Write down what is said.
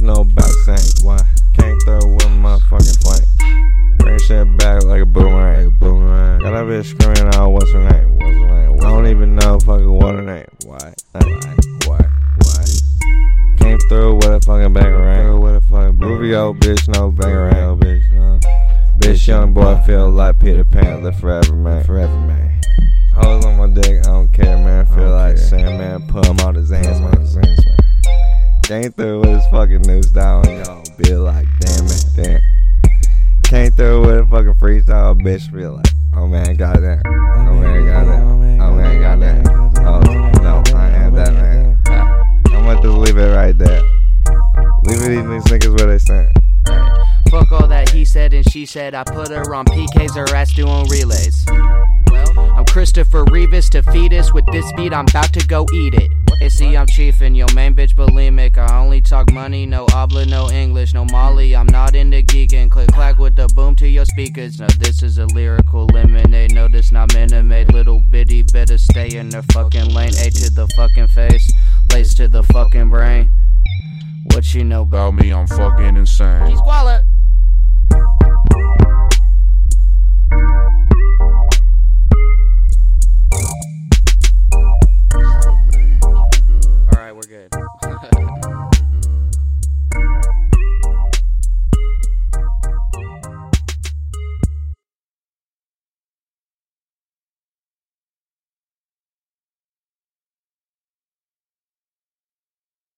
bitch know about Saint. Why? Can't throw with my fucking flank. Bring shit back like a boomerang. Like a boomerang. Got that bitch screaming out, what's her name? What's her name? I don't even know fucking what her name. Why? Why? Why? Why? Came through with a fucking bangerang. With a fucking movie old bitch, no bangerang. bitch, no. Bitch, young boy, feel like Peter Pan, live forever, man. Forever, man. Hoes on my dick, Came through with his fucking noose down, y'all. Be like, damn it, damn. Came through with a fucking freestyle, bitch. Be like, oh man, goddamn. Oh man, goddamn. Oh man, oh, goddamn. Oh no, I am that man. I'm gonna just leave it right there. Leave it these niggas where they stand. Fuck all that he said and she said. I put her on PKs, her ass doing relays. Well, I'm Christopher Reeves to fetus. With this beat, I'm about to go eat it. And see, I'm chiefin', yo, main bitch bulimic. I only talk money, no obla, no English, no Molly. I'm not into geeking. Click clack with the boom to your speakers. No, this is a lyrical lemonade. No, this not Minute Maid. Little bitty better stay in their fucking lane. A to the fucking face, lace to the fucking brain. What you know about me, I'm fucking insane. Squalor.